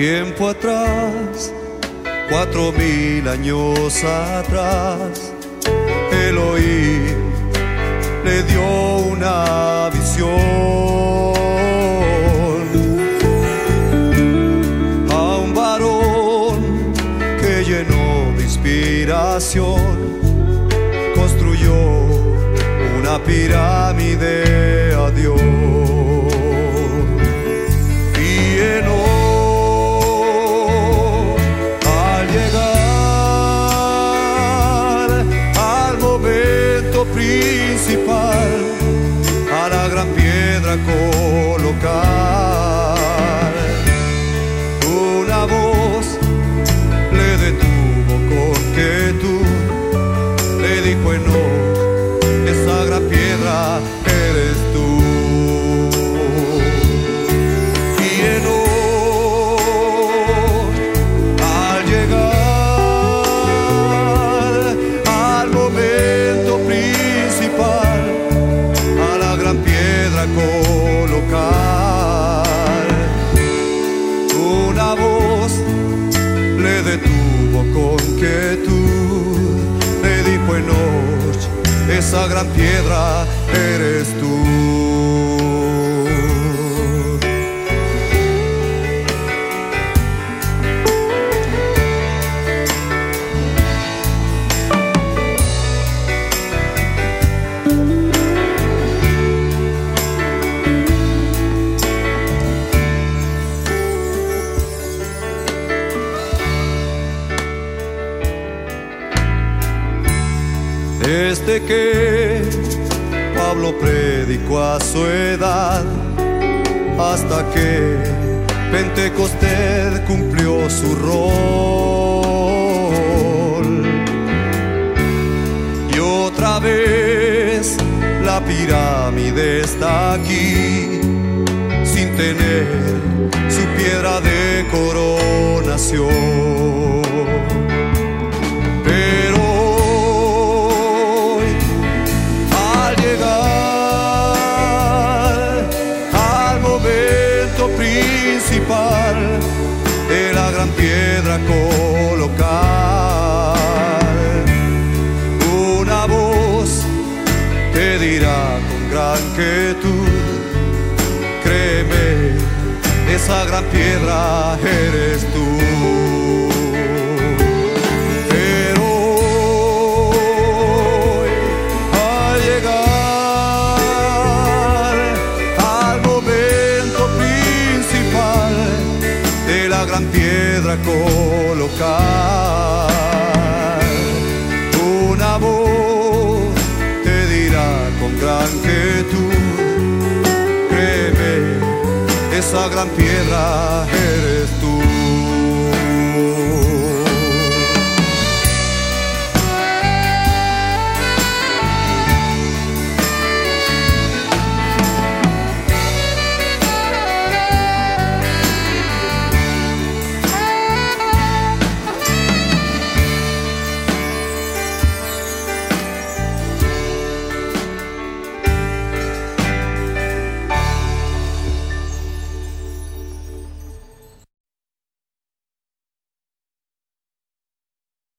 Tiempo atrás, cuatro mil años atrás, Elohim le dio una visión a un varón que llenó de inspiración, construyó una pirámide a Dios. Colocar, esa gran piedra eres tú. Desde que Pablo predicó a su edad hasta que Pentecostés cumplió su rol. Y otra vez la pirámide está aquí sin tener su piedra de coronación. De la gran piedra colocar, una voz te dirá con gran quietud, créeme, esa gran piedra eres tú. Colocar, una voz te dirá con gran quietud, créeme, esa gran piedra eres.